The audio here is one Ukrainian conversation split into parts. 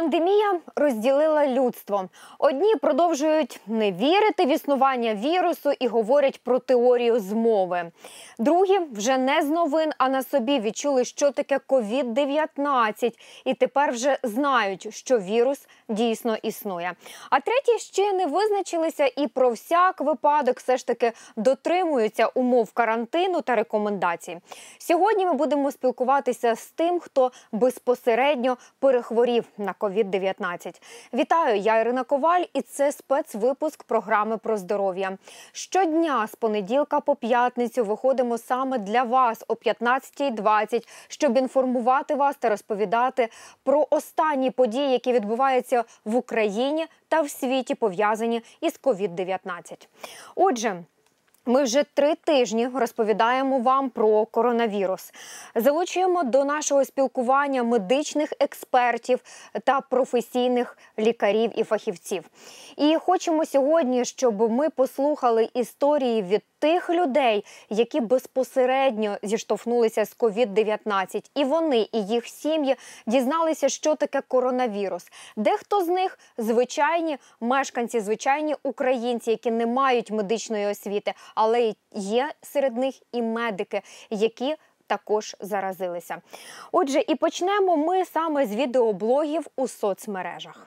Пандемія розділила людство. Одні продовжують не вірити в існування вірусу і говорять про теорію змови. Другі вже не з новин, а на собі відчули, що таке COVID-19 і тепер вже знають, що вірус дійсно існує. А треті ще не визначилися і про всяк випадок все ж таки дотримуються умов карантину та рекомендацій. Сьогодні ми будемо спілкуватися з тим, хто безпосередньо перехворів на COVID-19. Вітаю, я Ірина Коваль, і це спецвипуск програми про здоров'я. Щодня з понеділка по п'ятницю виходимо саме для вас о 15.20, щоб інформувати вас та розповідати про останні події, які відбуваються в Україні та в світі, пов'язані із COVID-19. Отже. Ми вже три тижні розповідаємо вам про коронавірус. Залучуємо до нашого спілкування медичних експертів та професійних лікарів і фахівців. І хочемо сьогодні, щоб ми послухали історії від тих людей, які безпосередньо зіштовхнулися з COVID-19. і вони і їх сім'ї дізналися, що таке коронавірус. Дехто з них звичайні мешканці, звичайні українці, які не мають медичної освіти, але є серед них і медики, які також заразилися. Отже, і почнемо ми саме з відеоблогів у соцмережах.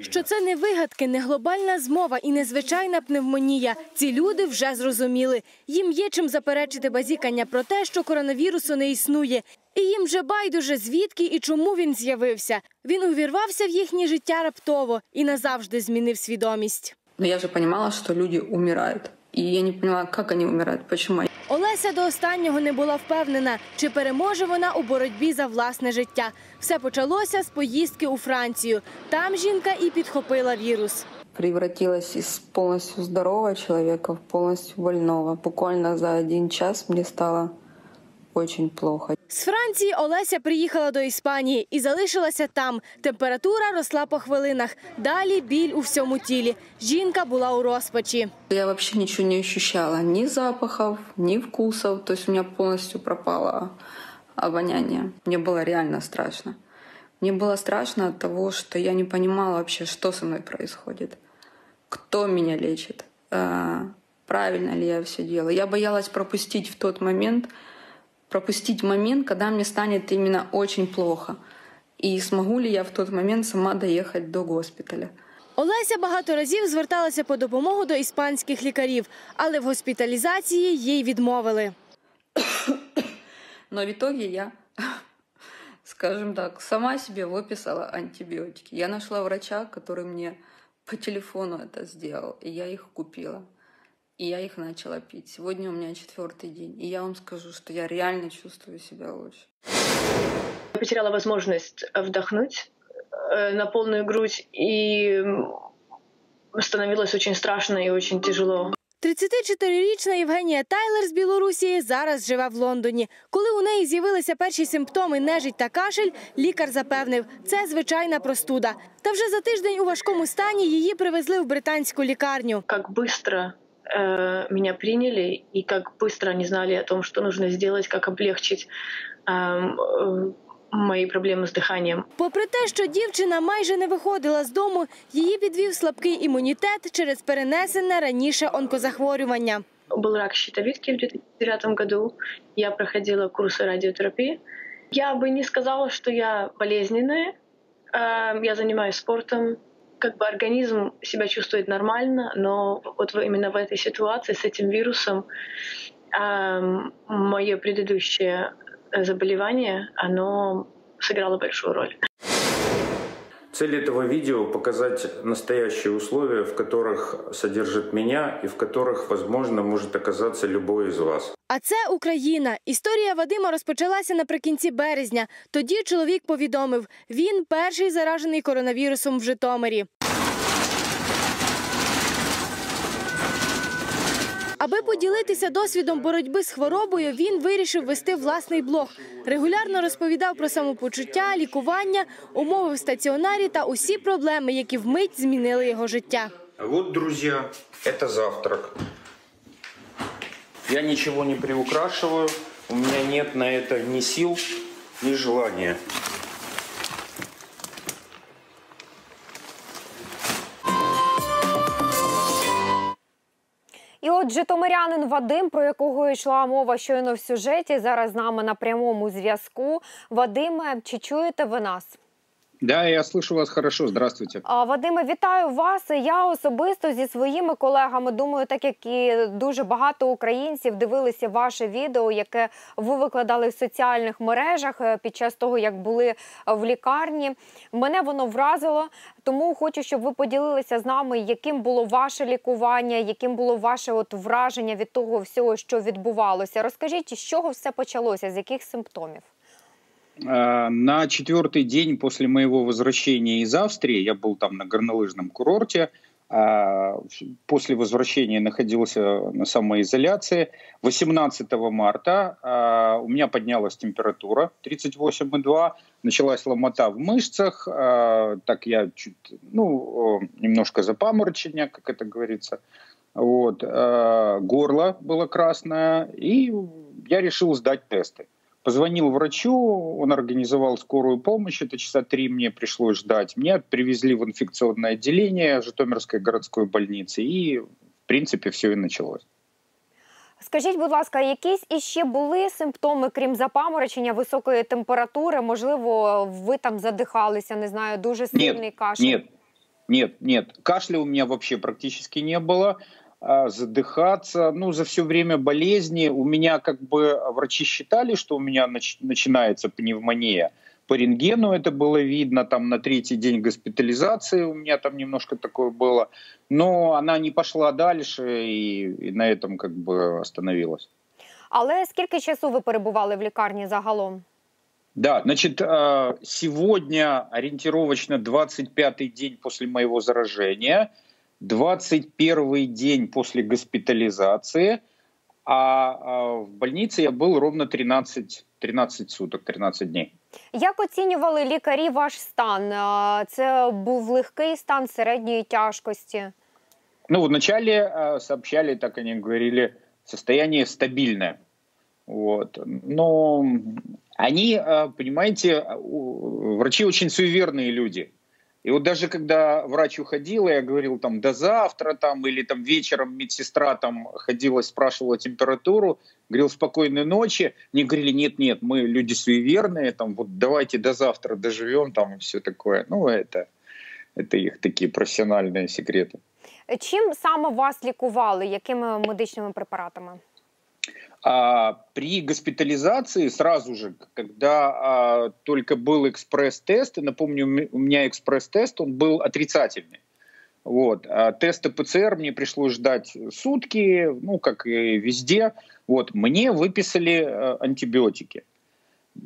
Що це не вигадки, не глобальна змова і незвичайна пневмонія. Ці люди вже зрозуміли. Їм є чим заперечити базікання про те, що коронавірусу не існує. І їм вже байдуже звідки і чому він з'явився. Він увірвався в їхнє життя раптово і назавжди змінив свідомість. Я вже розуміла, що люди умирают. И я не поняла, как они умирают, почему. Олеся до останнього не була впевнена, чи переможе вона у боротьбі за власне життя. Все почалося з поїздки у Францію. Там жінка і підхопила вірус. Превратилась из полностью здорового человека в полностью больного. Буквально за один час мне стало очень плохо. З Франції Олеся приїхала до Іспанії і залишилася там. Температура росла по хвилинах. Далі біль у всьому тілі. Жінка була у розпачі. Я вообще ничего не ощущала, ни запахов, ни вкусов. То есть у меня полностью пропало обоняние. Мне было реально страшно. Мне было страшно от того, что я не понимала вообще, что со мной происходит, кто меня лечит, э, правильно ли я все делаю. Я боялась пропустить в тот момент, пропустить момент, когда мне станет именно очень плохо. И смогу ли я в тот момент сама доехать до госпиталя. Олеся багато разів зверталася по допомогу до іспанських лікарів, але в госпіталізації їй відмовили. Но в итоге я, скажем так, сама себе выписала антибиотики. Я нашла врача, который мне по телефону это сделал, и я их купила. И я их начала пить. Сегодня у меня четвертый день. И я вам скажу, что я реально чувствую себя лучше. Я потеряла возможность вдохнуть э, на полную грудь, и становилось очень страшно и очень тяжело. 34-річна Євгенія Тайлер з Білорусі зараз живе в Лондоні. Коли у неї з'явилися перші симптоми нежить та кашель, лікар запевнив, це звичайна простуда. Та вже за тиждень у важкому стані її привезли в британську лікарню. Как быстро э, меня приняли и как быстро они знали о том, что нужно сделать, как облегчить эм, э, мои проблемы с дыханием. Попри те, що дівчина майже не виходила з дому, її підвів слабкий імунітет через перенесене раніше онкозахворювання. Был рак щитовидки в 2009 году. Я проходила курсы радиотерапии. Я бы не сказала, что я болезненная. Э, Я занимаюсь спортом. Как бы организм себя чувствует нормально, но вот в- именно в этой ситуации с этим вирусом эм, мое предыдущее заболевание, оно сыграло большую роль. Цель этого видео – показать настоящие условия, в которых содержит меня и в которых, возможно, может оказаться любой из вас. А це Україна. Історія Вадима розпочалася наприкінці березня. Тоді чоловік повідомив, він перший заражений коронавірусом в Житомирі. Аби поділитися досвідом боротьби з хворобою, він вирішив вести власний блог. Регулярно розповідав про самопочуття, лікування, умови в стаціонарі та усі проблеми, які вмить змінили його життя. Вот, друзья, это завтрак. Я ничего не приукрашиваю, у меня нет на это ни сил, ни желания. От Житомирянин Вадим, про якого йшла мова щойно в сюжеті, зараз з нами на прямому зв'язку. Вадиме, чи чуєте ви нас? Да, я слышу вас хорошо. Здравствуйте. Вадиме, вітаю вас. Я особисто зі своїми колегами думаю, так як і дуже багато українців дивилися ваше відео, яке ви викладали в соціальних мережах е, під час того, як були в лікарні. Мене воно вразило, тому хочу, щоб ви поділилися з нами, яким було ваше лікування, яким було ваше от враження від того всього, що відбувалося. Розкажіть, з чого все почалося, з яких симптомів? А, На четвертый день после моего возвращения из Австрии, я был там на горнолыжном курорте, а, после возвращения находился на самоизоляции. 18 марта а, у меня поднялась температура 38,2, началась ломота в мышцах, так я чуть, ну, немножко запаморочения, как это говорится. Вот, горло было красное, и я решил сдать тесты. Позвонил врачу, он организовал скорую помощь, это часа три мне пришлось ждать. Меня привезли в инфекционное отделение Житомирской городской больницы, и, в принципе, все и началось. Скажіть, будь ласка, якісь іще були симптоми, крім запаморочення, високої температури? Можливо, ви там задихалися, не знаю, дуже сильний нет, кашель? Нет, нет, нет. Кашля у меня вообще практически не было. А, задыхаться. Ну, за все время болезни у меня как бы врачи считали, что у меня нач- начинается пневмония. По рентгену это было видно, там на третий день госпитализации у меня там немножко такое было, но она не пошла дальше и, и на этом как бы остановилась. Але скільки часу ви перебували в лікарні загалом? Да, значит, а, сегодня ориентировочно 25-й день после моего заражения – 21 день после госпитализации, а в больнице я был ровно 13, 13 суток, 13 дней. Як оцінювали лікарі ваш стан? Це був легкий стан середньої тяжкості? Ну, вначале сообщали, так они говорили, состояние стабильное. Вот. Но они, понимаете, врачи очень суеверные люди – и вот даже когда врач уходил, я говорил там до завтра там или там вечером медсестра там ходила, спрашивала температуру, говорил спокойной ночи, мне говорили нет-нет, мы люди суеверные, там вот давайте до завтра доживем там и все такое. Ну это, это их такие профессиональные секреты. Чим саме вас лікували? Якими медичними препаратами? А, при госпитализации сразу же, когда а, только был экспресс-тест, и напомню, у меня экспресс-тест, он был отрицательный. Вот. А тесты ПЦР мне пришлось ждать сутки, ну, как и везде. Вот. Мне выписали а, антибиотики,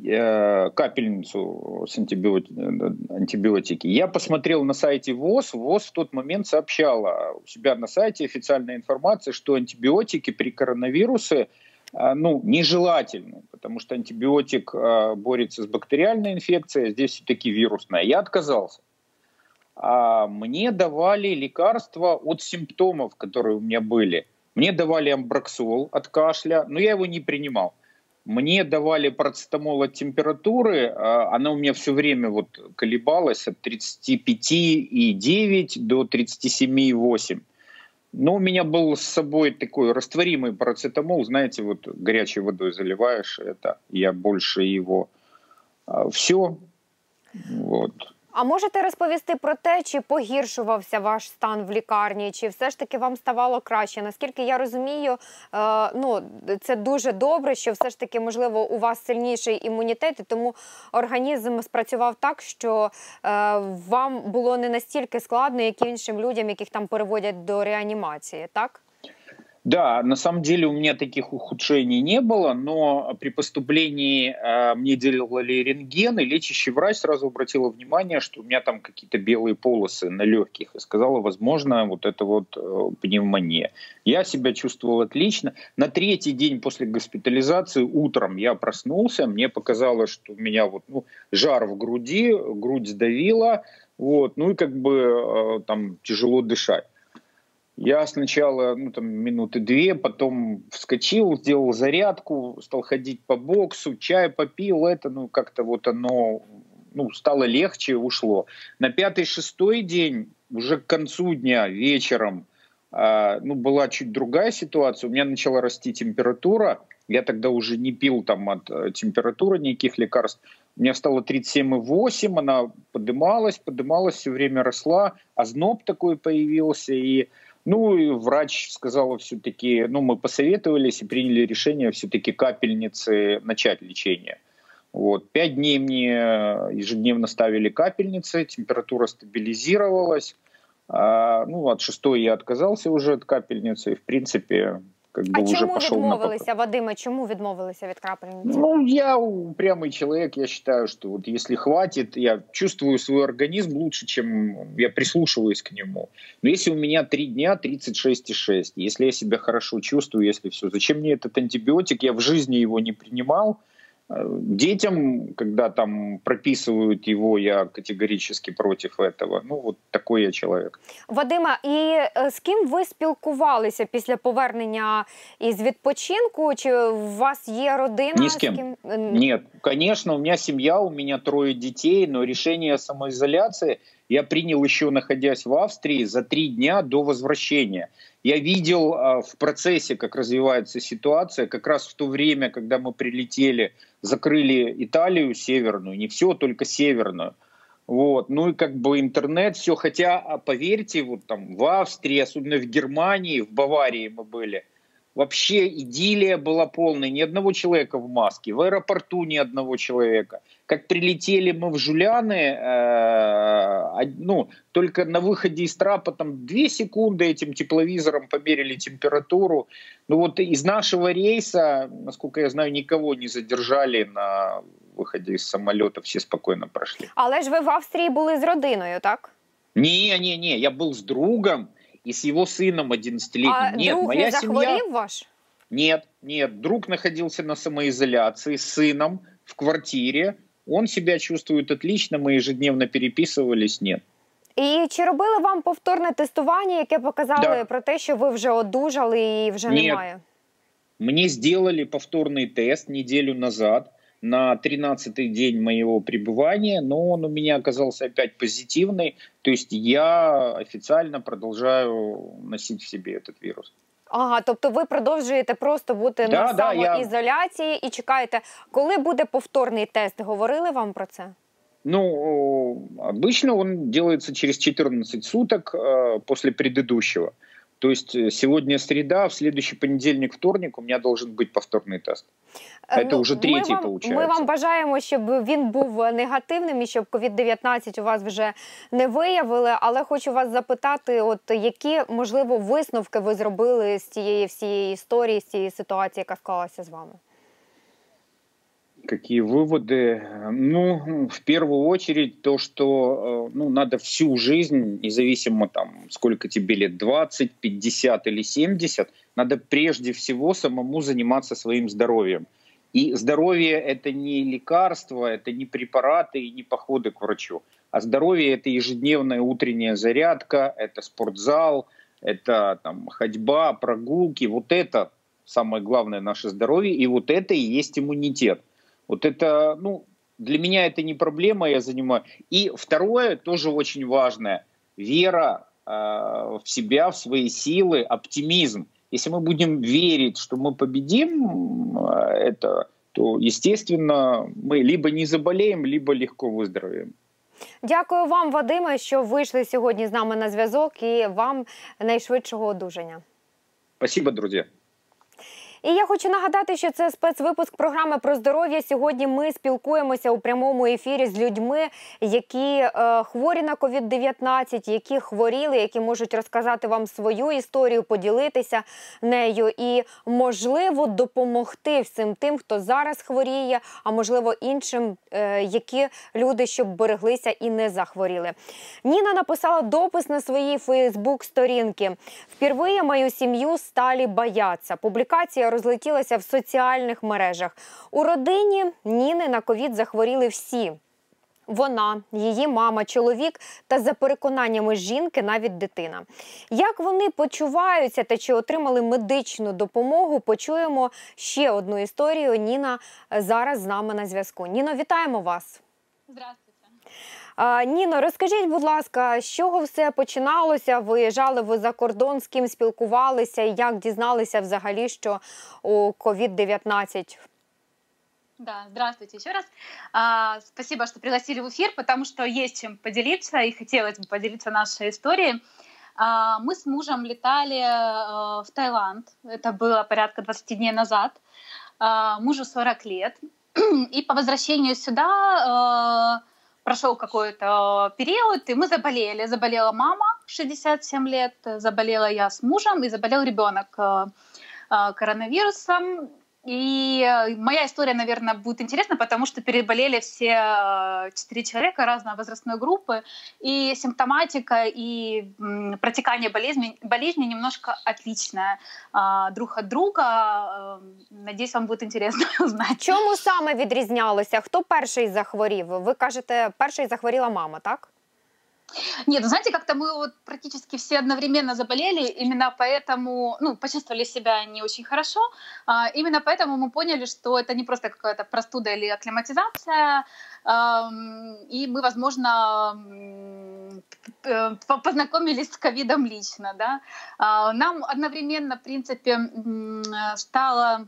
а, капельницу с антибиотики, антибиотики. Я посмотрел на сайте ВОЗ. ВОЗ в тот момент сообщала у себя на сайте официальная информация, что антибиотики при коронавирусе – ну, нежелательны, потому что антибиотик а, борется с бактериальной инфекцией, а здесь все-таки вирусная. Я отказался. А мне давали лекарства от симптомов, которые у меня были. Мне давали амбраксол от кашля, но я его не принимал. Мне давали парацетамол от температуры, она у меня все время вот колебалась от 35,9 до 37,8. Но у меня был с собой такой растворимый парацетамол, знаете, вот горячей водой заливаешь это, я больше его. Все. Вот. А можете розповісти про те, чи погіршувався ваш стан в лікарні, чи все ж таки вам ставало краще? Наскільки я розумію, е, ну це дуже добре, що все ж таки можливо у вас сильніший імунітет, і тому організм спрацював так, що е, вам було не настільки складно, як і іншим людям, яких там переводять до реанімації, так? Да, на самом деле у меня таких ухудшений не было, но при поступлении э, мне делали рентген, и лечащий врач сразу обратила внимание, что у меня там какие-то белые полосы на легких, и сказала, возможно, вот это вот э, пневмония. Я себя чувствовал отлично. На третий день после госпитализации утром я проснулся, мне показалось, что у меня вот ну, жар в груди, грудь сдавила, вот, ну и как бы э, там тяжело дышать. Я сначала, ну, там, минуты две, потом вскочил, сделал зарядку, стал ходить по боксу, чай попил, это, ну, как-то вот оно, ну, стало легче, ушло. На пятый-шестой день, уже к концу дня, вечером, а, ну, была чуть другая ситуация. У меня начала расти температура. Я тогда уже не пил там от э, температуры никаких лекарств. У меня стало 37,8, она подымалась, подымалась, все время росла, а зноб такой появился, и ну и врач сказала все-таки, ну мы посоветовались и приняли решение все-таки капельницы начать лечение. Вот. Пять дней мне ежедневно ставили капельницы, температура стабилизировалась. А, ну, от шестой я отказался уже от капельницы, и в принципе как бы А уже чому пошел на відмовилися, Вадиме? Чому відмовилися від крапельниці? Ну, я упрямый человек, я считаю, что вот если хватит, я чувствую свой организм лучше, чем я прислушиваюсь к нему. Но если у меня три дня 36,6, если я себя хорошо чувствую, если все, зачем мне этот антибиотик? Я в жизни его не принимал. Э, Детям, когда там прописывают его, я категорически против этого. Ну, вот такой я человек. Вадиме, і е, з ким ви спілкувалися після повернення із відпочинку? Чи у вас є родина? Ні з ким. Е, Нет, конечно, у меня семья, у меня трое детей, но решение о самоизоляции я принял еще находясь в Австрии за три дня до возвращения. Я видел а, в процессе, как развивается ситуация, как раз в то время, когда мы прилетели, закрыли Италию северную, не все, только северную. Вот. Ну и как бы интернет, все. Хотя, а, поверьте, вот там в Австрии, особенно в Германии, в Баварии мы были, вообще идиллия была полная. Ни одного человека в маске. В аэропорту ни одного человека. Как прилетели мы в Жуляны, э, ну, только на выходе из трапа там две секунды этим тепловизором померили температуру. Ну вот из нашего рейса, насколько я знаю, никого не задержали на выходе из самолета. Все спокойно прошли. Але ж ви в Австрії були з родиною, так? Не, не, не, я был с другом и с его сыном 11-летним. А Нет, друг моя не семья... захворів ваш? Нет, нет, друг находился на самоизоляции с сыном в квартире. Он себя чувствует отлично, мы ежедневно переписывались, нет. І чи робили вам повторне тестування, яке показало Да. про те, що ви вже одужали і вже Ні. немає? Мне сделали повторный тест неделю назад на 13-й день моего пребывания, но он у меня оказался опять позитивный. То есть я официально продолжаю носить в себе этот вирус. Ага, тобто ви продовжуєте просто бути Да, на да, я- самоізоляції і чекаєте, коли буде повторний тест? Говорили вам про це? Ну, э, обычно он делается через 14 суток э, после предыдущего. То есть э, сегодня среда, в следующий понедельник, вторник у меня должен быть повторный тест. Е, Це вже ми третій, вам, получається. Ми вам бажаємо, щоб він був негативним і щоб COVID-19 у вас вже не виявили. Але хочу вас запитати, от які можливо висновки ви зробили з цієї всієї історії, з цієї ситуації, яка склалася з вами? Какие выводы? Ну, в первую очередь то, что э, ну, надо всю жизнь, независимо там, сколько тебе лет, 20, 50 или 70, надо прежде всего самому заниматься своим здоровьем. И здоровье – это не лекарство, это не препараты и не походы к врачу. А здоровье – это ежедневная утренняя зарядка, это спортзал, это там, ходьба, прогулки. Вот это самое главное наше здоровье, и вот это и есть иммунитет. Вот это, ну, для меня это не проблема, я занимаю. И второе, тоже очень важное, вера э, в себя, в свои силы, оптимизм. Если мы будем верить, что мы победим это, то, естественно, мы либо не заболеем, либо легко выздоровеем. Дякую вам, Вадиме, що вийшли сьогодні з нами на зв'язок і вам найшвидшого одужання. Спасибо, друзья. І я хочу нагадати, що це спецвипуск програми про здоров'я. Сьогодні ми спілкуємося у прямому ефірі з людьми, які е, хворі на COVID-19, які хворіли, які можуть розказати вам свою історію, поділитися нею і, можливо, допомогти всім тим, хто зараз хворіє, а можливо іншим, е, які люди, щоб береглися і не захворіли. Ніна написала допис на своїй Фейсбук-сторінці. Впервые мою сім'ю стали бояться. Публікація розлетілася в соціальних мережах. У родині Ніни на ковід захворіли всі. Вона, її мама, чоловік та за переконаннями жінки, навіть дитина. Як вони почуваються та чи отримали медичну допомогу? Почуємо ще одну історію. Ніна е, зараз з нами на зв'язку. Ніно, вітаємо вас. Здравствуйте. А, Ніно, розкажіть, будь ласка, з чого все починалося? Виїжджали ви за кордон, з ким спілкувалися, і як дізналися взагалі, що у COVID-19? Да, здравствуйте еще раз. А, спасибо, что пригласили в эфир, потому что есть чем поделиться, и хотелось бы поделиться нашей историей. А, мы с мужем летали а, в Таиланд. Это было порядка 20 дней назад. А, мужу 40 лет. И по возвращению сюда а, прошел какой-то период, и мы заболели. Заболела мама 67 лет, заболела я с мужем, и заболел ребенок а, а, коронавирусом. И э, моя история, наверное, будет интересна, потому что переболели все э, четыре человека разной возрастной группы, и симптоматика и м, протекание болезни, болезни немножко отличная а, друг от друга. Э, Надеюсь, вам будет интересно узнать. Чому саме відрізнялося? Хто перший захворів? Ви кажете, перший захворіла мама, так? Нет, ну, знаете, как-то мы вот практически все одновременно заболели, именно поэтому, ну, почувствовали себя не очень хорошо, а, именно поэтому мы поняли, что это не просто какая-то простуда или акклиматизация, ам, и мы, возможно, п- познакомились с ковидом лично, да. А, Нам одновременно, в принципе, м, стало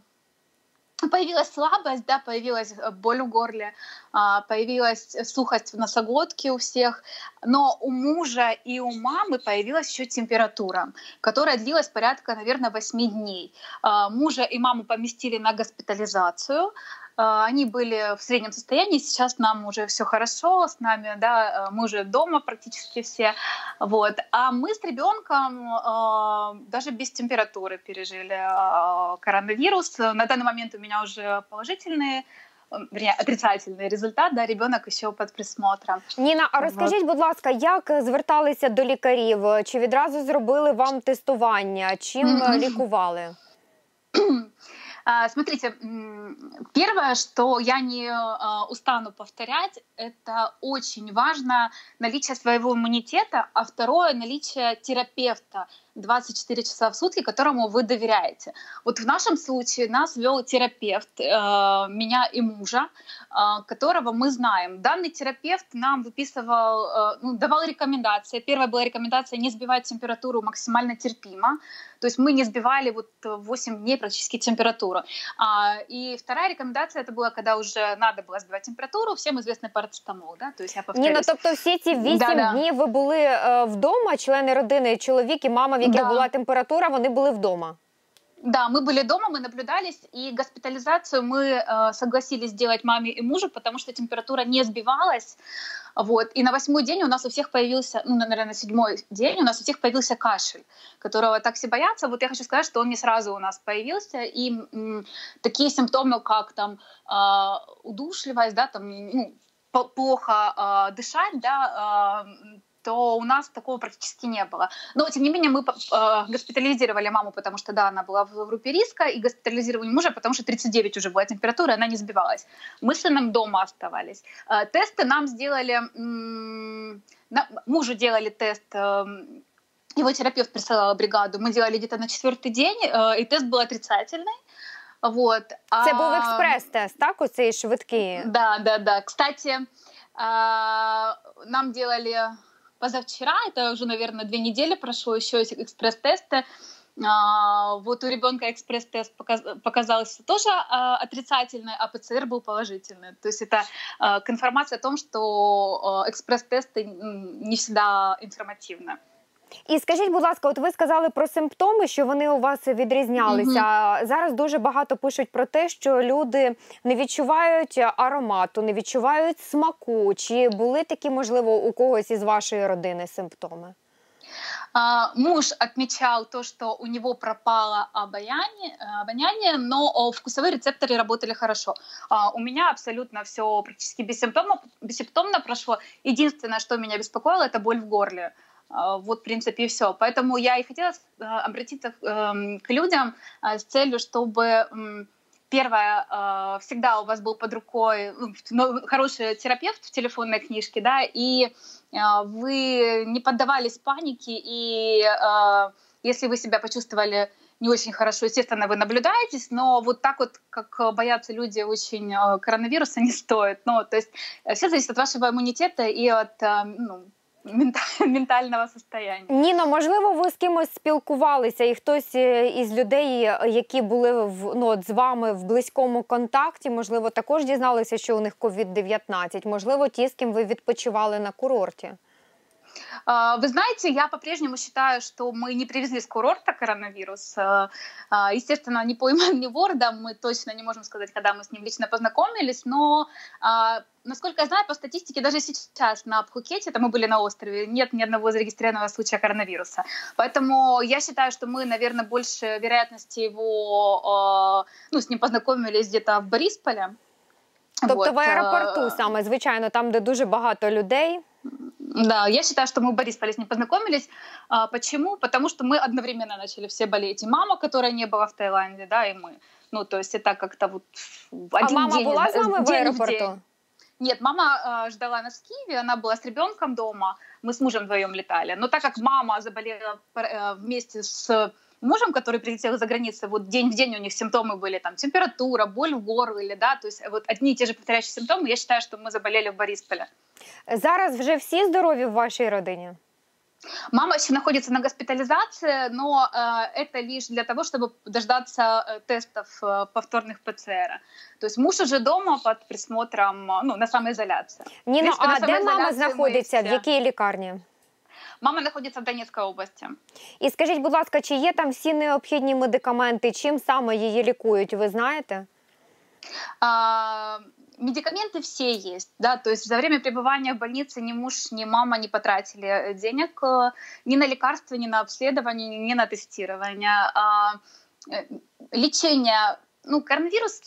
Появилась слабость, да, появилась э, боль в горле, а, появилась сухость в носоглотке у всех, но у мужа и у мамы появилась еще температура, которая длилась порядка, наверное, 8 дней. А, Мужа и маму поместили на госпитализацию, они были в среднем состоянии, сейчас нам уже все хорошо, с нами, да, э, мы уже дома практически все, вот. А мы с ребенком э, даже без температуры пережили э, коронавирус. На данный момент у меня уже положительные э, вернее, отрицательный результат, да, ребенок еще под присмотром. Ніна, а розкажіть, будь ласка, як зверталися до лікарів? Чи відразу зробили вам тестування? Чим Мгм. лікували? А, Смотрите, первое, что я не а, устану повторять, это очень важно наличие своего иммунитета, а второе наличие терапевта 24 часа в сутки, которому вы доверяете. Вот в нашем случае нас вел терапевт, э, меня и мужа, э, которого мы знаем. Данный терапевт нам выписывал, э, ну, давал рекомендации. Первая была рекомендация не сбивать температуру максимально терпимо. То есть мы не сбивали вот 8 дней практически температуру. А, и вторая рекомендация это была, когда уже надо было сбивать температуру, всем известный парацетамол, да, то есть я повторюсь. Ніна, тобто всі ці вісім Да-да. днів ви були е, вдома, члени родини, чоловік і мама, в яких Да. була температура, вони були вдома. Да, мы были дома, мы наблюдались, и госпитализацию мы э, согласились сделать маме и мужу, потому что температура не сбивалась. Вот. И на восьмой день у нас у всех появился, ну, наверное, на седьмой день у нас у всех появился кашель, которого так все боятся. Вот я хочу сказать, что он не сразу у нас появился, и м, такие симптомы, как там э, удушливость, да, там, ну, плохо э, дышать, да, э, то у нас такого практически не было. Но, тем не менее, мы э, госпитализировали маму, потому что, да, она была в группе риска, и госпитализировали мужа, потому что 39 уже была температура, она не сбивалась. Мы с сыном дома оставались. Э, тесты нам сделали... мужу делали тест... эм, его терапевт присылал бригаду. Мы делали где-то на четвертый день, э, и тест был отрицательный. Вот. Це був А, експрес-тест, так? Оцей швидкий. да, да, да. Кстати, а, нам делали позавчера, это уже, наверное, две недели прошло, еще есть экспресс-тесты. А, Вот у ребенка экспресс-тест показ- показался тоже а, отрицательный, а ПЦР был положительный. То есть это а, к информации о том, что экспресс-тесты не всегда информативны. І скажіть, будь ласка, от ви сказали про симптоми, що вони у вас відрізнялися. Зараз дуже багато пишуть про те, що люди не відчувають аромату, не відчувають смаку. Чи були такі, можливо, у когось із вашої родини симптоми? А, Муж отмечал то, что у него пропало обаяние, э, обоняние, но о, вкусовые рецепторы работали хорошо. А, У меня абсолютно все практически бессимптомно, бессимптомно прошло. Единственное, что меня беспокоило, это боль в горле. А, Вот, в принципе, и все. Поэтому я и хотела э, обратиться эм, к людям э, с целью, чтобы Первое, э, всегда у вас был под рукой ну, ну, хороший терапевт в телефонной книжке, да, и э, вы не поддавались панике, и э, если вы себя почувствовали не очень хорошо. Естественно, вы наблюдаетесь, но вот так вот, как боятся люди очень э, коронавируса, не стоит. Ну, то есть все зависит от вашего иммунитета и от э, ну, ментального состояння. Ніно, можливо, ви з кимось спілкувалися, і хтось е, із людей, які були в ну от з вами в близькому контакті, можливо, також дізналися, що у них COVID-19? Можливо, ті, з ким ви відпочивали на курорті. А, вы знаете, я по-прежнему считаю, что мы не привезли с курорта коронавирус. А, а, естественно, ни по ни Вордам мы точно не можем сказать, когда мы с ним лично познакомились, но насколько я знаю, по статистике, даже сейчас на Пхукете, это мы были на острове, нет ни одного зарегистрированного случая коронавируса. Поэтому я считаю, что мы, наверное, больше вероятности его, ну, с ним познакомились где-то в Борисполе. Тобто вот. в аеропорту саме, звичайно, там, де дуже багато людей. Да, я считаю, что мы в Борисполе с ним познакомились. А, почему? Потому что мы одновременно начали все болеть. И мама, которая не была в Таиланде, да, и мы. Ну, то есть это как-то вот один а мама день, была с вами в аэропорту? В Нет, мама э, ждала нас в Киеве, она была с ребенком дома, мы с мужем вдвоем летали. Но так как мама заболела э, вместе с мужем, который прилетел за границей, вот день в день у них симптомы были, там, температура, боль в горле, да, то есть вот одни и те же повторяющие симптомы, я считаю, что мы заболели в Борисполе. Зараз вже всі здорові в вашій родині? Мама еще находится на госпитализации, но э, это лишь для того, чтобы дождаться э, тестов э, повторных ПЦР. То есть муж уже дома под присмотром, ну, на самоизоляции. Ніна, а де мама знаходиться? В якій лікарні? Мама знаходиться в Донецькій області. І скажіть, будь ласка, чи є там всі необхідні медикаменти? Чим саме її лікують? Ви знаєте? А, медикаменты все есть, да, то есть за время пребывания в больнице ни муж, ни мама не потратили э, денег э, ни на лекарства, ни на обследование, ни на тестирование. А, э, лечение, ну, коронавирус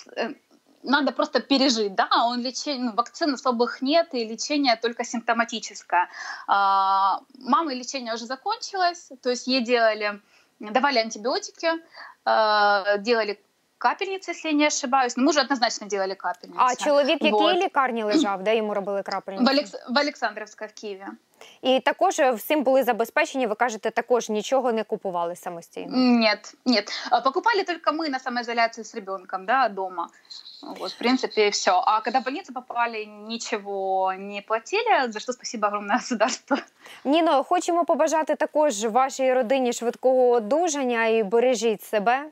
надо просто пережить, да, он лечение, ну, вакцин особых нет, и лечение только симптоматическое. А, мамы лечение уже закончилось, то есть ей делали, давали антибиотики, делали капельниці, якщо я не ошибаюсь. Ну, мужу однозначно делали капельниці. А чоловік вот. лікарні лежав, де йому робили крапельниці? В, Олекс... в Олександрівська, в Києві. І також всім були забезпечені, ви кажете, також нічого не купували самостійно? Нет, нет. Покупали только мы на самоизоляцию с ребенком, да, дома. Вот, в принципе, все. А когда в больницу попали, ничего не платили, за що спасибо огромное государство. Ніно, хочемо побажати також вашій родині швидкого одужання і бережіть себе.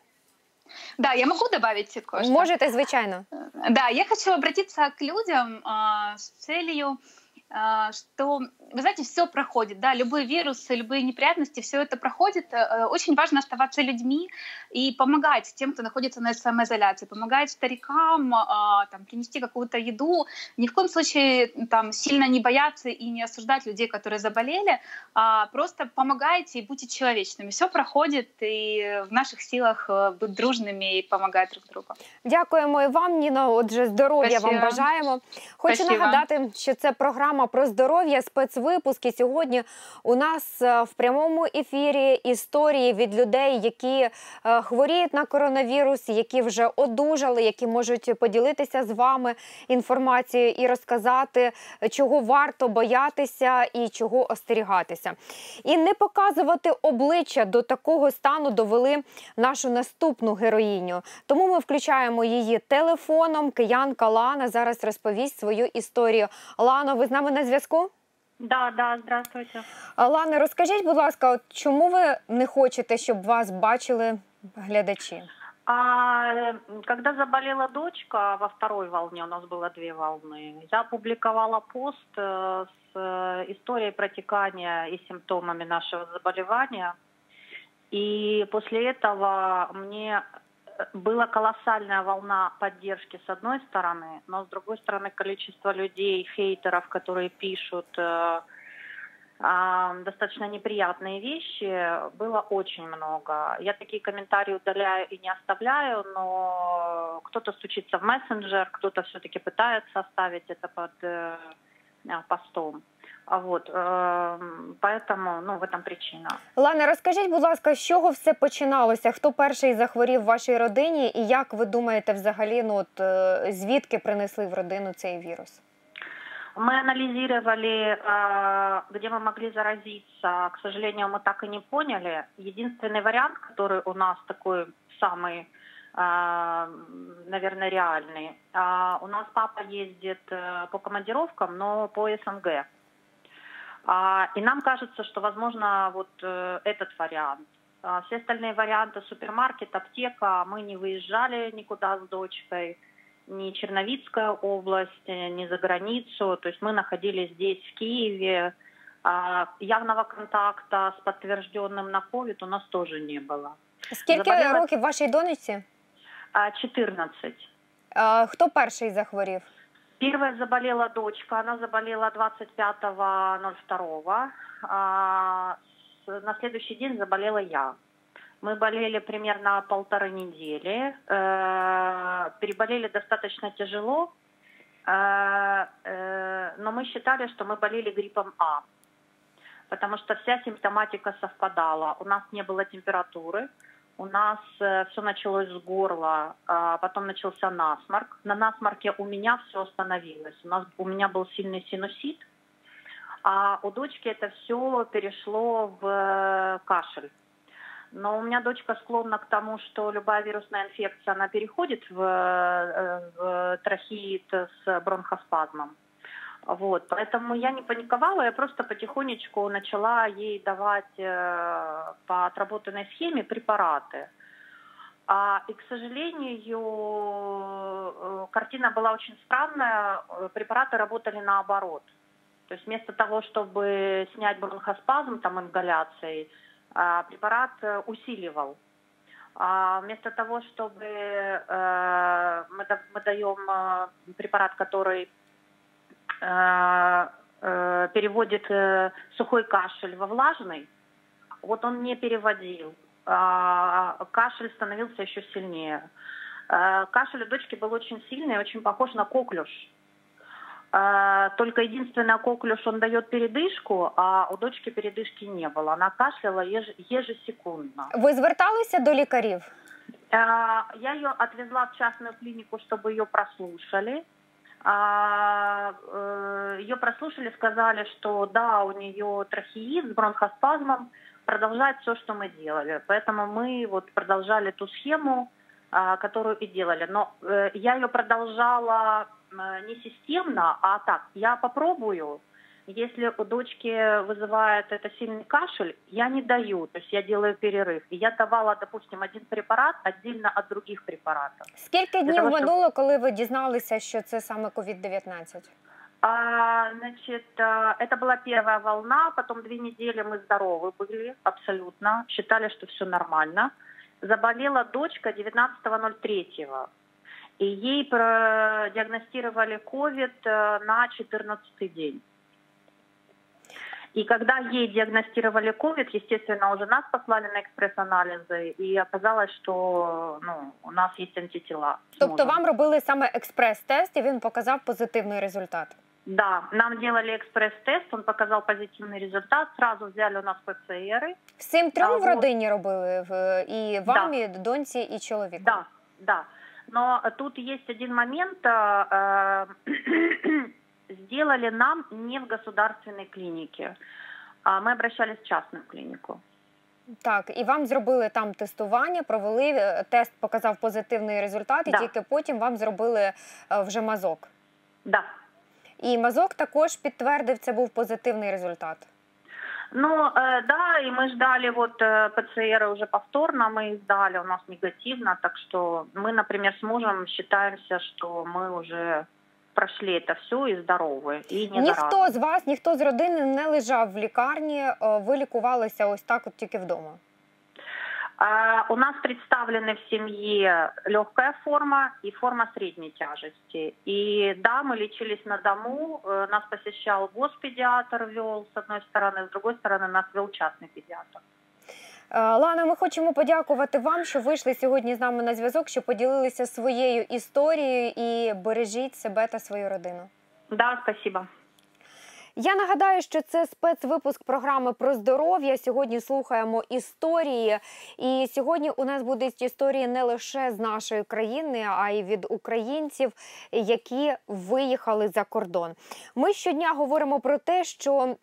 Да, я могу добавить кое-что? Можете, звичайно. Да, я хочу обратиться к людям э, с целью что, вы знаете, все проходит, да, любые вирусы, любые неприятности, все это проходит. Э, очень важно оставаться людьми и помогать тем, кто находится на самоизоляции, помогать старикам, а, там, принести какую-то еду. Ни в коем случае там сильно не бояться и не осуждать людей, которые заболели, а просто помогайте и будьте человечными. Все проходит, и в наших силах э, быть дружными и помогать друг другу. Дякуємо і вам, Ніно. Отже, здоров'я вам бажаємо. Хочу Спасибо. нагадати, що це програма Про здоров'я спецвипуски. Сьогодні у нас е, в прямому ефірі історії від людей, які е, хворіють на коронавірус, які вже одужали, які можуть поділитися з вами інформацією і розказати, чого варто боятися і чого остерігатися. І не показувати обличчя до такого стану довели нашу наступну героїню. Тому ми включаємо її телефоном. Киянка Лана зараз розповість свою історію. Лано, ви з нами нами на зв'язку? Да, да, здравствуйте. Лана, розкажіть, будь ласка, от чому ви не хочете, щоб вас бачили глядачі? А, когда заболела дочка, во второй волне, у нас было две волны, я опубликовала пост э, с э, историей протекания и симптомами нашего заболевания. И после этого мне была колоссальная волна поддержки с одной стороны, но с другой стороны количество людей, хейтеров, которые пишут э, э, достаточно неприятные вещи, было очень много. Я такие комментарии удаляю и не оставляю, но кто-то стучится в мессенджер, кто-то все-таки пытается оставить это под э, постом. А вот поэтому ну в этом причина. Лана, розкажіть, будь ласка, з чого все починалося? Хто перший захворів в вашій родині, і як ви думаєте, взагалі, ну от звідки принесли в родину цей вірус? Мы анализировали, э, где мы могли заразиться. К сожалению, мы так и не поняли. Единственный вариант, который у нас такой самый, э, наверное, реальный. А, У нас папа ездит э, по командировкам, но по СНГ. А, И нам кажется, что, возможно, вот э, этот вариант. А Все остальные варианты супермаркет, аптека, мы не выезжали никуда с дочкой, ни Черновицкая область, э, ни за границу. То есть мы находились здесь, в Киеве. А Явного контакта с подтвержденным на COVID у нас тоже не было. Скільки Заболіла- років вашій донечці? А 14. Е, Хто перший захворів? Первая заболела дочка, она заболела 25.02. А, на следующий день заболела я. Мы болели примерно полторы недели, э, переболели достаточно тяжело, э, э, но мы считали, что мы болели гриппом А, потому что вся симптоматика совпадала. У нас не было температуры, у нас все началось с горла, а потом начался насморк. На насморке у меня все остановилось. У, нас, у меня был сильный синусит, а у дочки это все перешло в э, кашель. Но у меня дочка склонна к тому, что любая вирусная инфекция, она переходит в, э, в трахеид с бронхоспазмом. Вот, поэтому я не паниковала, я просто потихонечку начала ей давать э, по отработанной схеме препараты. А, и, к сожалению, э, картина была очень странная. Э, Препараты работали наоборот. То есть вместо того, чтобы снять бронхоспазм там ингаляцией, а, препарат усиливал. А вместо того, чтобы мы, да- мы даем препарат, который переводит э, сухой кашель во влажный, вот он не переводил. А, кашель становился еще сильнее. Э, кашель у дочки был очень сильный, очень похож на коклюш. Э, Только единственное, коклюш он дает передышку, а у дочки передышки не было. Она кашляла еж- ежесекундно. Ви зверталися до лікарів? А, Я ее отвезла в частную клинику, чтобы ее прослушали. А, э, Ее прослушали, сказали, что да, у нее трахеид с бронхоспазмом, продолжать все, что мы делали. Поэтому мы вот продолжали ту схему, а, которую и делали. Но э, я ее продолжала э, не системно, а так, я попробую. Если у дочки вызывает это сильный кашель, я не даю, то есть я делаю перерыв. И я давала, допустим, один препарат отдельно от других препаратов. Скільки днів того, щоб- минуло, коли ви дізналися, що це саме COVID-19? А, значит, а, это была первая волна, потом две недели мы здоровы были абсолютно, считали, что все нормально. Заболела дочка 19.03, и ей продиагностировали COVID э, на 14 день. И когда ей диагностировали COVID, естественно, уже нас послали на экспресс-анализы, и оказалось, что ну, у нас есть антитела. с Тобто мужем. вам робили саме експрес-тест, і він показав позитивний результат. Да, нам делали экспресс-тест, он показал позитивный результат. Сразу взяли у нас ПЦРы. Всім трьом А, в вот. родині робили в і вам, Да. і доньці, і чоловіку. Да, да. Но э, тут есть один момент. э, э, Сделали нам не в государственной клинике. а Мы обращались в частную клинику. Так, і вам зробили там тестування, провели е, тест, показав позитивний результат, і Да. тільки потім вам зробили е, вже мазок. Да. І мазок також підтвердив, це був позитивний результат. Ну, э, да, и мы ждали вот э, ПЦР уже повторно, мы их сдали, у нас негативно, так что мы, например, с мужем считаемся, что мы уже прошли это все и здоровы, и не Ніхто заразны. з вас, ніхто з родини не лежав в лікарні, е, ви лікувалися ось так, от тільки вдома. А, У нас представлены в семье легкая форма и форма средней тяжести. И да, мы лечились на дому, э, нас посещал госпедиатр, вел с одной стороны, с другой стороны нас вел частный педиатр. Е, Лана, ми хочемо подякувати вам, що вийшли сьогодні з нами на зв'язок, що поділилися своєю історією і бережіть себе та свою родину. Да, спасибо. Я нагадаю, що це спецвипуск програми про здоров'я. Сьогодні слухаємо історії, і сьогодні у нас будуть історії не лише з нашої країни, а й від українців, які виїхали за кордон. Ми щодня говоримо про те, що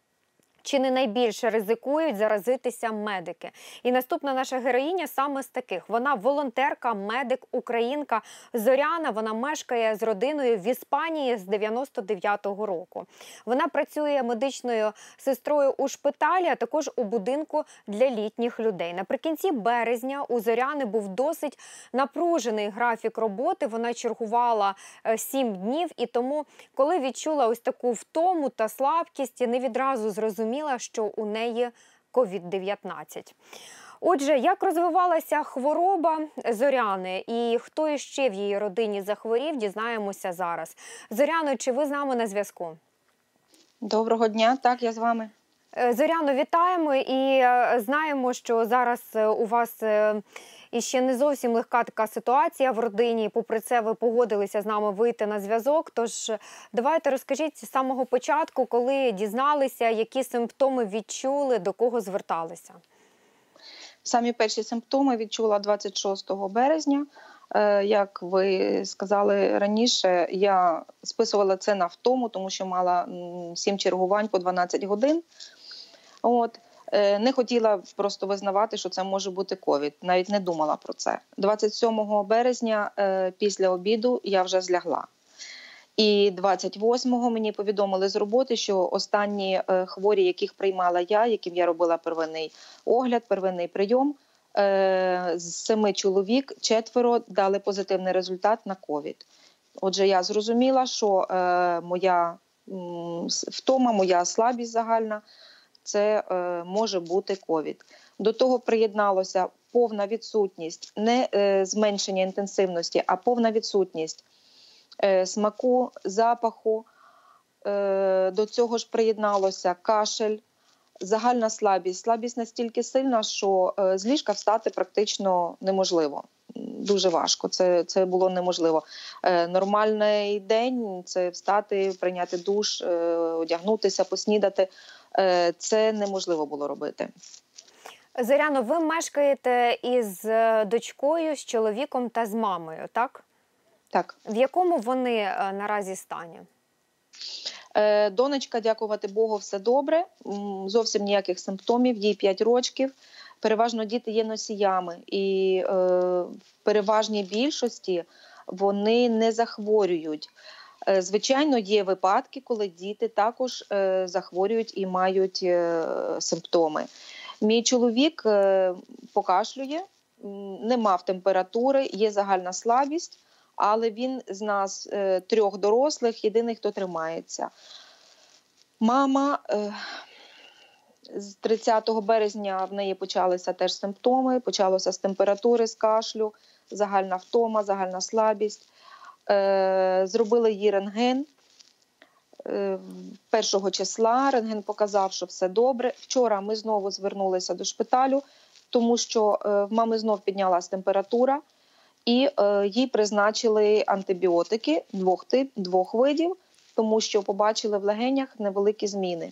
чи не найбільше ризикують заразитися медики? І наступна наша героїня саме з таких. Вона волонтерка, медик, українка Зоряна. Вона мешкає з родиною в Іспанії з 99-го року. Вона працює медичною сестрою у шпиталі, а також у будинку для літніх людей. Наприкінці березня у Зоряни був досить напружений графік роботи. Вона чергувала е, сім днів, і тому, коли відчула ось таку втому та слабкість, не відразу зрозуміла, що у неї COVID-19. Отже, як розвивалася хвороба Зоряни і хто іще в її родині захворів, дізнаємося зараз. Зоряно, чи ви з нами на зв'язку? Доброго дня, так, я з вами. Е, Зоряно, вітаємо і е, знаємо, що зараз е, у вас е, іще не зовсім легка така ситуація в родині. Попри це, ви погодилися з нами вийти на зв'язок. Тож давайте розкажіть з самого початку, коли дізналися, які симптоми відчули, до кого зверталися. Самі перші симптоми відчула 26 березня. Е, Як ви сказали раніше, я списувала це на втому, тому що мала м, сім чергувань по 12 годин. От. Е, Не хотіла просто визнавати, що це може бути ковід. Навіть не думала про це. 27 березня е, після обіду я вже злягла. І 28-го мені повідомили з роботи, що останні е, хворі, яких приймала я, яким я робила первинний огляд, первинний прийом, з семи чоловік четверо дали позитивний результат на ковід. Отже, я зрозуміла, що моя втома, моя слабість загальна це е, може бути ковід. До того приєдналося повна відсутність, не е, зменшення інтенсивності, а повна відсутність е, смаку, запаху. До цього ж приєдналося кашель, загальна слабість. Слабість настільки сильна, що з ліжка встати практично неможливо. Дуже важко. Це, це було неможливо. Нормальний день це встати, прийняти душ, одягнутися, поснідати. Е, Це неможливо було робити. Зоряно, ви мешкаєте із е, дочкою, з чоловіком та з мамою, так? Так. В якому вони е, наразі стані? Донечка, дякувати Богу, все добре. Зовсім ніяких симптомів, їй 5 років. Переважно діти є носіями, і е, в переважній більшості вони не захворюють. Е, Звичайно, є випадки, коли діти також е, захворюють і мають е, симптоми. Мій чоловік покашлює, не мав температури, є загальна слабість, але він з нас трьох дорослих, єдиний, хто тримається. Мама з 30 березня в неї почалися теж симптоми. Почалося з температури, з кашлю, загальна втома, загальна слабість. Е, зробили їй рентген. Е, Першого числа рентген показав, що все добре. Вчора ми знову звернулися до шпиталю, тому що е, в мами знов піднялась температура, і е, їй призначили антибіотики двох тип, двох видів, тому що побачили в легенях невеликі зміни.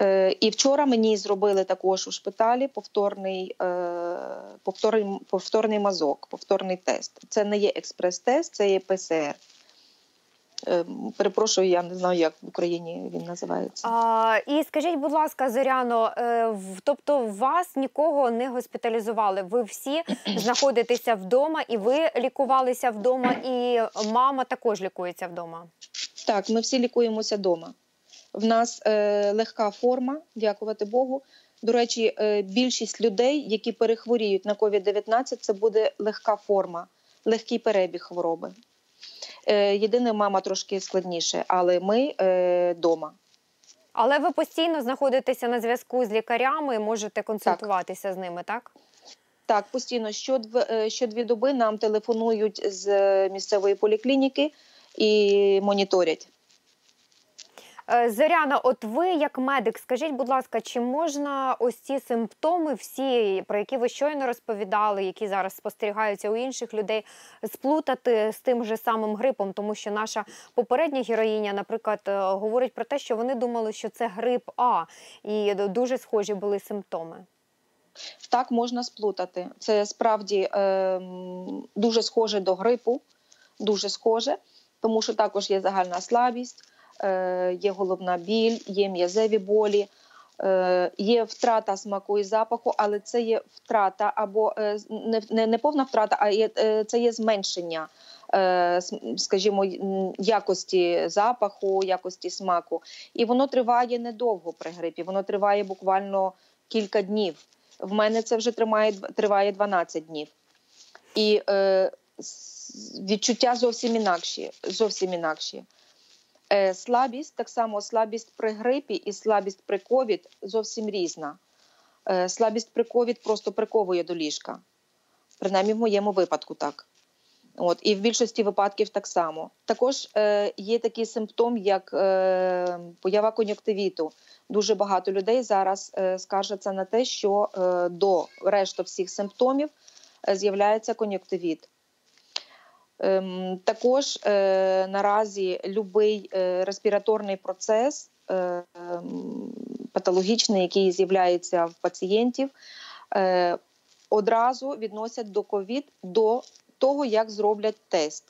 Е, І вчора мені зробили також у шпиталі повторний, е, повторний, повторний мазок, повторний тест. Це не є експрес-тест, це є ПСР. Е, Перепрошую, я не знаю, як в Україні він називається. А, і скажіть, будь ласка, Зоряно, тобто вас нікого не госпіталізували? Ви всі знаходитеся вдома, і ви лікувалися вдома, і мама також лікується вдома. Так, ми всі лікуємося вдома. В нас е, легка форма, дякувати Богу. До речі, е, більшість людей, які перехворіють на COVID-19, це буде легка форма, легкий перебіг хвороби. Е, єдине, мама трошки складніше, але ми е, вдома. Але ви постійно знаходитеся на зв'язку з лікарями і можете консультуватися з ними, так? Так, постійно щодві доби нам телефонують з місцевої поліклініки і моніторять. Е, Зоряна, от ви як медик, скажіть, будь ласка, чи можна ось ці симптоми, всі, про які ви щойно розповідали, які зараз спостерігаються у інших людей, сплутати з тим же самим грипом? Тому що наша попередня героїня, наприклад, е, говорить про те, що вони думали, що це грип А, і дуже схожі були симптоми. Так можна сплутати. Це справді ем, дуже схоже до грипу, дуже схоже, тому що також є загальна слабість, е, є головна біль, є м'язеві болі, е, є втрата смаку і запаху, але це є втрата або е, не, не, не повна втрата, а є, е, це є зменшення. е, Скажімо, якості запаху, якості смаку, і воно триває недовго при грипі. Воно триває буквально кілька днів. В мене це вже тримає триває 12 днів. І е, відчуття зовсім інакші. Зовсім інакші. Е, слабість, так само слабість при грипі і слабість при ковід зовсім різна. Е, слабість при ковід просто приковує до ліжка. Принаймні в моєму випадку так. От, і в більшості випадків так само. Також е, є такий симптом, як е, поява кон'юктивіту. Дуже багато людей зараз е, скаржаться на те, що е, до решти всіх симптомів е, з'являється кон'юктивіт. Ем, також е, наразі будь-який е, респіраторний процес е, патологічний, який з'являється в пацієнтів, одразу відносять до ковід до того, як зроблять тест.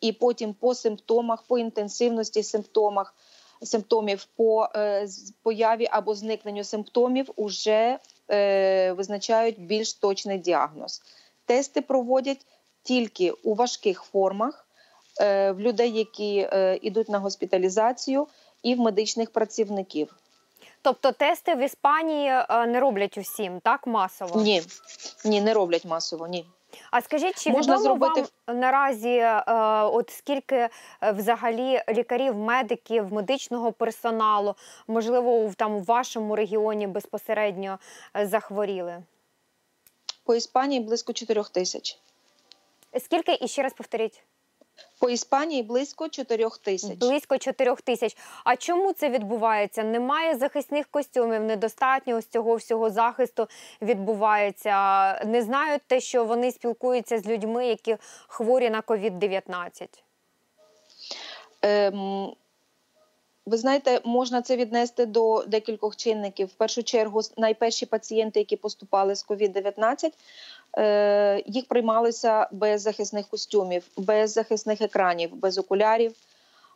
І потім по симптомах, по інтенсивності симптомах, симптомів, по появі або зникненню симптомів уже е, визначають більш точний діагноз. Тести проводять тільки у важких формах е, в людей, які е, йдуть на госпіталізацію, і в медичних працівників. Тобто тести в Іспанії е, не роблять усім, так масово? Ні, ні, не роблять масово. Ні. А скажіть, чи Можна зробити- вам наразі, е, от скільки е, взагалі лікарів, медиків, медичного персоналу, можливо, у- там у вашому регіоні безпосередньо е, захворіли? По Іспанії близько 4 тисяч. Скільки і ще раз повторіть? По Іспанії близько 4 тисяч. Близько 4 тисяч. А чому це відбувається? Немає захисних костюмів, недостатньо ось цього всього захисту відбувається. Не знають те, що вони спілкуються з людьми, які хворі на COVID-19. Ем, ви знаєте, можна це віднести до декількох чинників. В першу чергу, найперші пацієнти, які поступали з COVID-19, е, їх приймалися без захисних костюмів, без захисних екранів, без окулярів,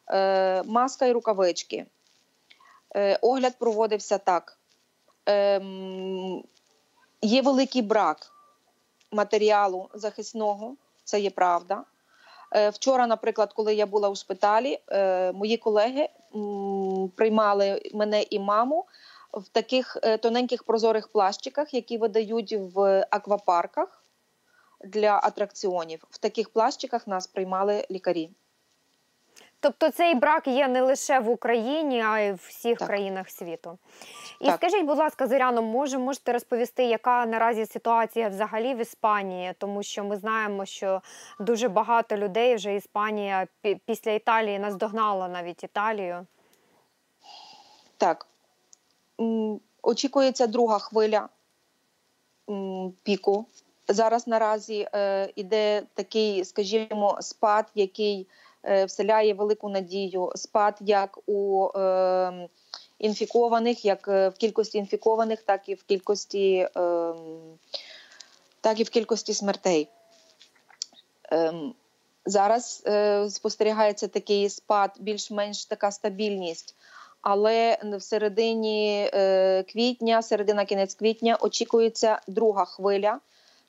е, маска і рукавички. Е, огляд проводився так. Ем, є великий брак матеріалу захисного, це є правда. Е, Вчора, наприклад, коли я була у шпиталі, е, мої колеги приймали мене і маму в таких е, тоненьких прозорих плащиках, які видають в аквапарках для атракціонів. В таких плащиках нас приймали лікарі. Тобто цей брак є не лише в Україні, а й в всіх Так. країнах світу. І Так. скажіть, будь ласка, Зоряно, може можете розповісти, яка наразі ситуація взагалі в Іспанії? Тому що ми знаємо, що дуже багато людей вже Іспанія після Італії наздогнала навіть Італію. Так, очікується друга хвиля піку. Зараз наразі е, іде такий, скажімо, спад, який е, вселяє велику надію. Спад як у е, інфікованих, як е, в кількості інфікованих, так і в кількості, е, так і в кількості смертей. Ем, Зараз е, спостерігається такий спад, більш-менш така стабільність. Але в середині е, квітня, середина кінець квітня очікується друга хвиля,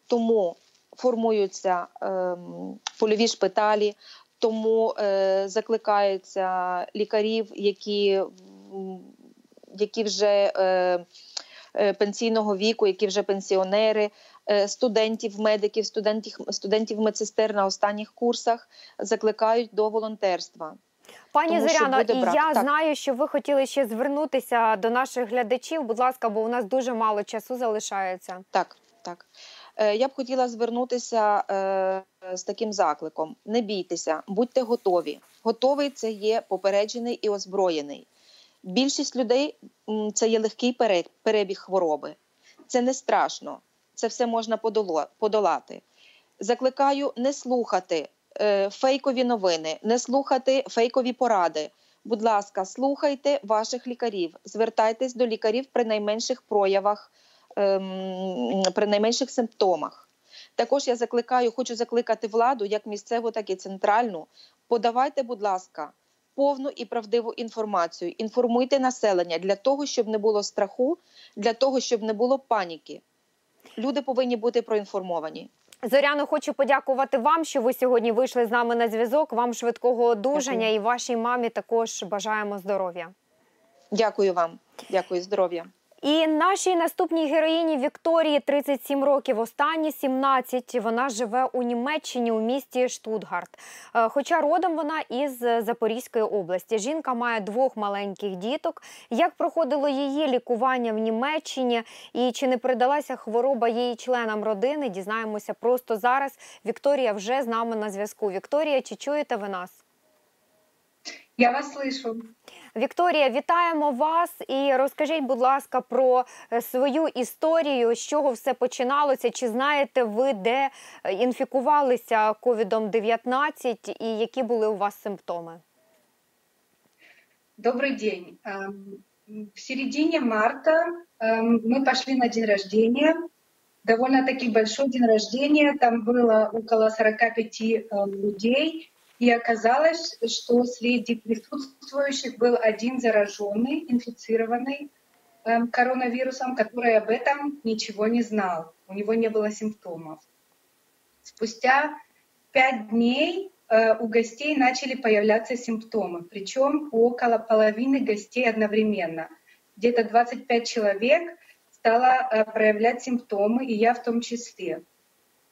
тому формуються ем, польові шпиталі, тому е, закликаються лікарів, які, які вже е, пенсійного віку, які вже пенсіонери, студентів, медиків, студентів, студентів медсестер на останніх курсах закликають до волонтерства. Пані Тому Зоряно, і брак. я Так. знаю, що ви хотіли ще звернутися до наших глядачів. Будь ласка, бо у нас дуже мало часу залишається. Так, так. Е, Я б хотіла звернутися е, з таким закликом: не бійтеся, будьте готові. Готовий це є попереджений і озброєний. Більшість людей це є легкий перебіг хвороби. Це не страшно, це все можна подолати. Закликаю не слухати фейкові новини, не слухати фейкові поради. Будь ласка, слухайте ваших лікарів, звертайтесь до лікарів при найменших проявах, ем, при найменших симптомах. Також я закликаю, хочу закликати владу, як місцеву, так і центральну. Подавайте, будь ласка, повну і правдиву інформацію. Інформуйте населення для того, щоб не було страху, для того, щоб не було паніки. Люди повинні бути проінформовані. Зоряно, хочу подякувати вам, що ви сьогодні вийшли з нами на зв'язок. Вам швидкого одужання Дякую. і вашій мамі також бажаємо здоров'я. Дякую вам, дякую, здоров'я. І нашій наступній героїні Вікторії 37 років. Останні 17. Вона живе у Німеччині у місті Штутгарт. Е, Хоча родом вона із Запорізької області. Жінка має двох маленьких діток. Як проходило її лікування в Німеччині і чи не передалася хвороба її членам родини? Дізнаємося просто зараз. Вікторія вже з нами на зв'язку. Вікторія, чи чуєте ви нас? Я вас слышу. Вікторія, вітаємо вас і розкажіть, будь ласка, про е, свою історію, з чого все починалося. Чи знаєте ви, де е, інфікувалися ковідом 19 і які були у вас симптоми? Добрый день. Эм, В середине марта эм, мы пошли на день рождения. Довольно-таки большой день рождения. Там было около 45 эм, людей. И оказалось, что среди присутствующих был один зараженный, инфицированный эм, коронавирусом, который об этом ничего не знал. У него не было симптомов. Спустя пять дней э, у гостей начали появляться симптомы, причем у около половины гостей одновременно. Где-то 25 человек стало э, проявлять симптомы, и я в том числе.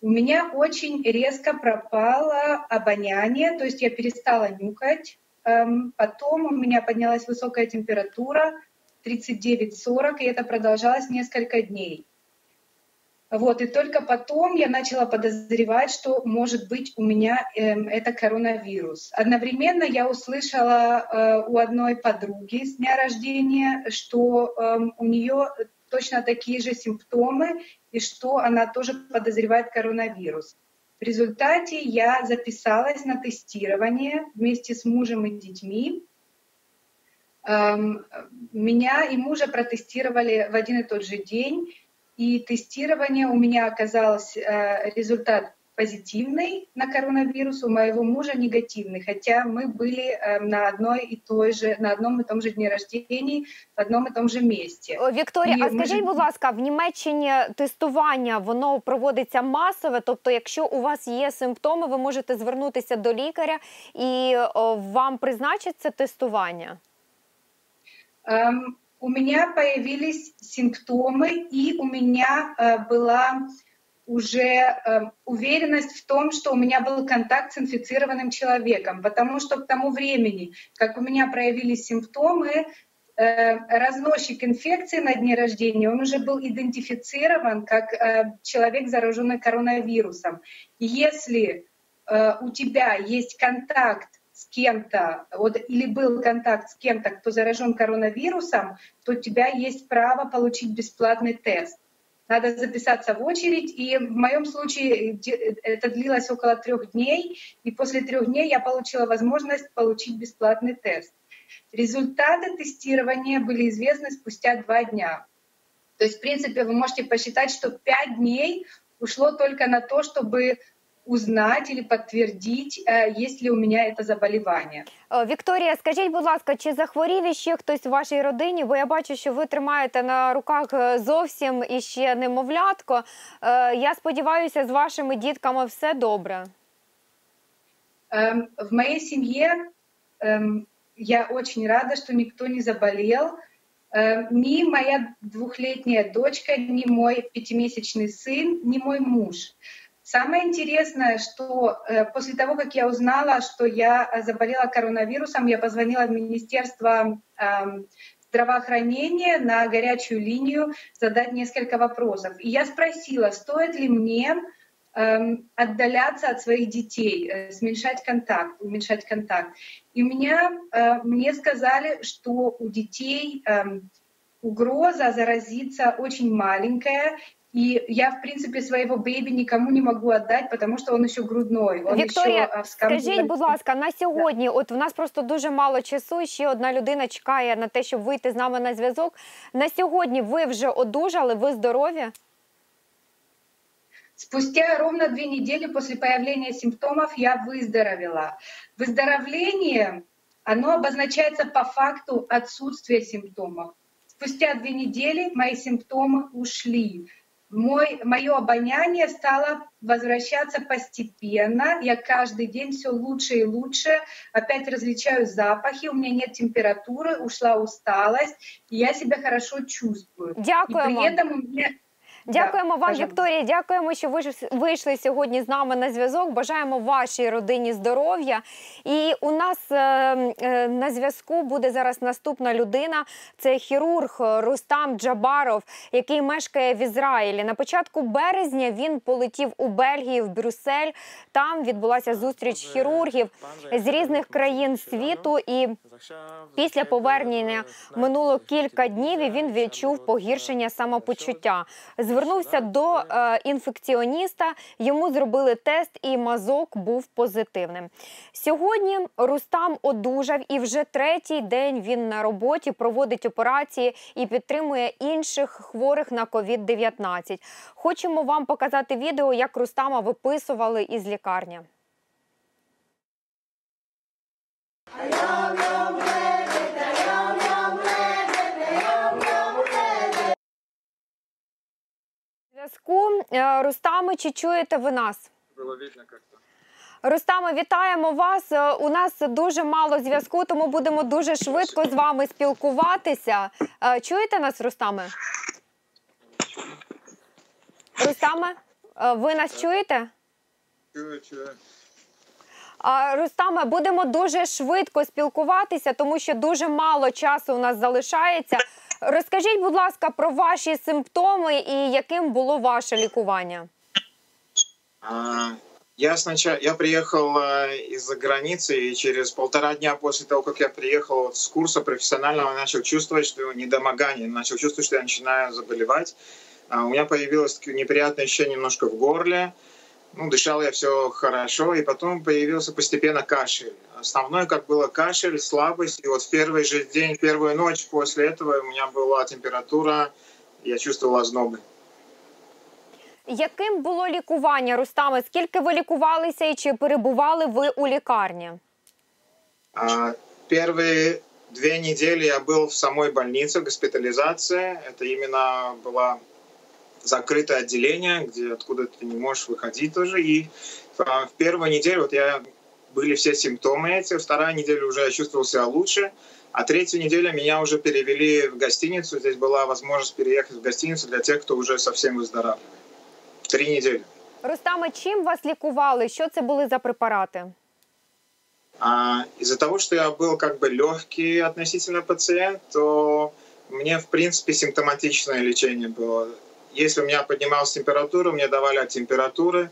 У меня очень резко пропало обоняние, то есть я перестала нюхать. Эм, Потом у меня поднялась высокая температура, 39-40, и это продолжалось несколько дней. Вот, и только потом я начала подозревать, что может быть у меня эм, это коронавирус. Одновременно я услышала э, у одной подруги с дня рождения, что эм, у нее точно такие же симптомы и что она тоже подозревает коронавирус. В результате я записалась на тестирование вместе с мужем и детьми. Эм, Меня и мужа протестировали в один и тот же день, и тестирование у меня оказалось э, результат позитивный на коронавирус, у моего мужа негативный, хотя мы были э, на одной и той же, на одном и том же дне рождения, в одном и том же месте. О, Вікторія, Ні, а ми скажіть, ж- будь ласка, в Німеччині тестування воно проводиться масове. Тобто, якщо у вас є симптоми, ви можете звернутися до лікаря і о, вам призначать це тестування. Эм, у меня появились симптомы, и у меня э, была уже э, уверенность в том, что у меня был контакт с инфицированным человеком, потому что к тому времени, как у меня проявились симптомы, э, разносчик инфекции на дне рождения, он уже был идентифицирован как э, человек, зараженный коронавирусом. И если э, у тебя есть контакт с кем-то, вот, или был контакт с кем-то, кто заражен коронавирусом, то у тебя есть право получить бесплатный тест. Надо записаться в очередь, и в моем случае де- это длилось около трех дней, и после трех дней я получила возможность получить бесплатный тест. Результаты тестирования были известны спустя два дня. То есть, в принципе, вы можете посчитать, что пять дней ушло только на то, чтобы узнать или подтвердить, э, есть ли у меня это заболевание. Е, Вікторія, скажіть, будь ласка, чи захворів іще хтось в вашій родині? Бо я бачу, що ви тримаєте на руках е, зовсім іще немовлятко. Е, Я сподіваюся, з вашими дітками все добре. Эм, В моей семье эм, я очень рада, что никто не заболел. Эм, Ни моя двухлетняя дочка, ни мой пятимесячный сын, ни мой муж. Самое интересное, что э, после того, как я узнала, что я э, заболела коронавирусом, я позвонила в Министерство эм, здравоохранения на горячую линию задать несколько вопросов. И я спросила, стоит ли мне эм, отдаляться от своих детей, э, уменьшать контакт, уменьшать контакт. И меня, э, мне сказали, что у детей э, угроза заразиться очень маленькая, и я, в принципе, своего бейбі никому не могу отдать, потому что он еще грудной. Он Вікторія, еще, э, в скам'ї- скажіть, будь ласка, на сьогодні, от в нас просто дуже мало часу. Ще одна людина чекає на те, щоб вийти з нами на зв'язок. На сьогодні ви вже одужали, ви здорові? Спустя ровно две недели после появления симптомов я выздоровела. Выздоровление, оно обозначается по факту отсутствия симптомов. Спустя две недели мои симптомы ушли. Мой, мое обоняние стало возвращаться постепенно. Я каждый день все лучше и лучше. Опять различаю запахи, у меня нет температуры, ушла усталость, и я себя хорошо чувствую. И Дякуємо. при этом у меня... Дякуємо Да, вам, пожалуйста. Вікторія. Дякуємо, що ви ж вийшли сьогодні з нами на зв'язок. Бажаємо вашій родині здоров'я. І у нас е, е, на зв'язку буде зараз наступна людина. Це хірург Рустам Джабаров, який мешкає в Ізраїлі. На початку березня він полетів у Бельгію, в Брюссель. Там відбулася зустріч хірургів з різних країн світу. І Після повернення минуло кілька днів і він відчув погіршення самопочуття. Звернувся до е, інфекціоніста. Йому зробили тест, і мазок був позитивним. Сьогодні Рустам одужав, і вже третій день він на роботі проводить операції і підтримує інших хворих на COVID-19. Хочемо вам показати відео, як Рустама виписували із лікарні. Зв'язку Е, Рустаме, чи чуєте ви нас? Было видно как-то. Рустаме, вітаємо вас. Е, У нас дуже мало зв'язку, тому будемо дуже швидко з вами спілкуватися. Е, Чуєте нас, Рустаме? Рустаме, ви нас чуєте? Чую, чую. Рустаме, будемо дуже швидко спілкуватися, тому що дуже мало часу у нас залишається. Розкажіть, будь ласка, про ваші симптоми і яким було ваше лікування? Я сначала я приехал из-за границы, и через полтора дня после того, как я приехал с курса профессионального, начал чувствовать, что недомогание, начал чувствовать, что я начинаю заболевать. У меня появилось неприятное ощущение немножко в горле. Ну, дышал я все хорошо, и потом появился постепенно кашель. Основной, как было кашель, слабость. И вот в первый же день, первую ночь после этого у меня была температура, я чувствовал ознобы. Яким було лікування, Рустаме? Скільки ви лікувалися і чи перебували ви у лікарні? А, Первые две недели я был в самой больнице, госпитализация. Это именно было закрытое отделение, где откуда ты не можешь выходить тоже. И а, в первую неделю вот я были все симптомы эти, вторая неделя уже я чувствовал себя лучше, а третью неделю меня уже перевели в гостиницу. Здесь была возможность переехать в гостиницу для тех, кто уже совсем выздоравливает. Три недели. Рустаме, чим вас лікували? Що це були за препарати? А, из-за того, что я был как бы легкий относительно пациент, то мне, в принципе, симптоматичное лечение было. Если у меня поднималась температура, мне давали от температуры.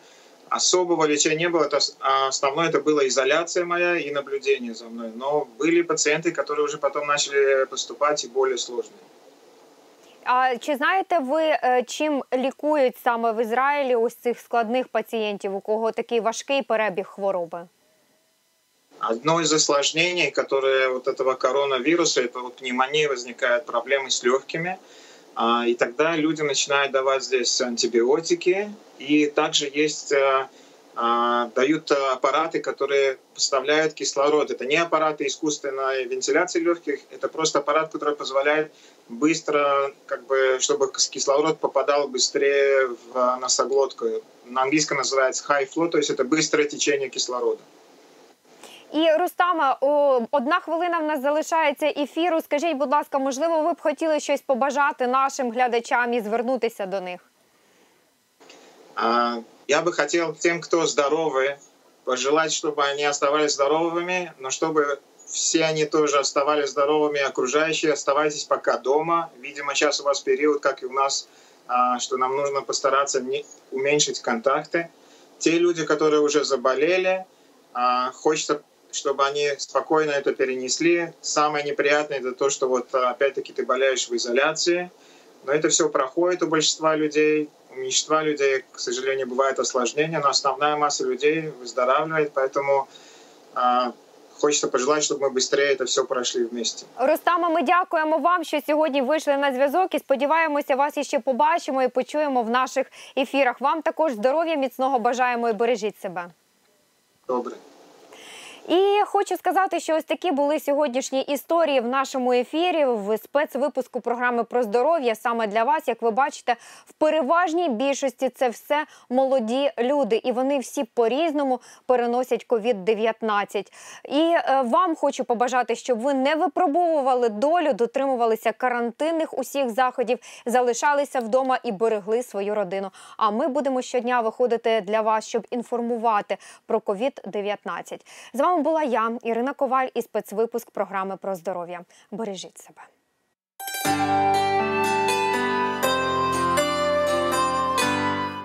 Особого лечения не было. Это, ос- а основное это была изоляция моя и наблюдение за мной. Но были пациенты, которые уже потом начали поступать и более сложные. А чи знаєте ви, е, чим лікують саме в Ізраїлі ось цих складних пацієнтів, у кого такий важкий перебіг хвороби? Одно из осложнений, которые вот этого коронавируса, это вот пневмония, возникают проблемы с легкими. А, И тогда люди начинают давать здесь антибиотики. И также есть, э, а, дают э, аппараты, которые поставляют кислород. Это не аппараты искусственной вентиляции легких, это просто аппарат, который позволяет быстро, как бы, чтобы кислород попадал быстрее в носоглотку. На английском называется high flow, то есть это быстрое течение кислорода. І Рустаме, о, одна хвилина в нас залишається ефіру. Скажіть, будь ласка, можливо, ви б хотіли щось побажати нашим глядачам і звернутися до них? А, Я бы хотел тем, кто здоровы, пожелать, чтобы они оставались здоровыми, но чтобы все они тоже оставались здоровыми, окружающие, оставайтесь пока дома. Видимо, сейчас у вас период, как и у нас, а, что нам нужно постараться не- уменьшить контакты. те люди, которые уже заболели, а, хочется, чтобы они спокойно это перенесли. Самое неприятное это то, что вот опять-таки ты болеешь в изоляции, но это все проходит у большинства людей. У меньшинства людей, к сожалению, бывает осложнение, но основная масса людей выздоравливает, поэтому а, хочется пожелать, чтобы мы быстрее это все прошли вместе. Рустама, ми дякуємо вам, що сьогодні вийшли на зв'язок і сподіваємося, вас іще побачимо і почуємо в наших ефірах. Вам також здоров'я, міцного бажаємо і бережіть себе. Добре. І хочу сказати, що ось такі були сьогоднішні історії в нашому ефірі в спецвипуску програми про здоров'я. Саме для вас, як ви бачите, в переважній більшості це все молоді люди, і вони всі по-різному переносять COVID-19. І е, вам хочу побажати, щоб ви не випробовували долю, дотримувалися карантинних усіх заходів, залишалися вдома і берегли свою родину. А ми будемо щодня виходити для вас, щоб інформувати про COVID-19. З вами була я, Ірина Коваль, і спецвипуск програми про здоров'я. Бережіть себе.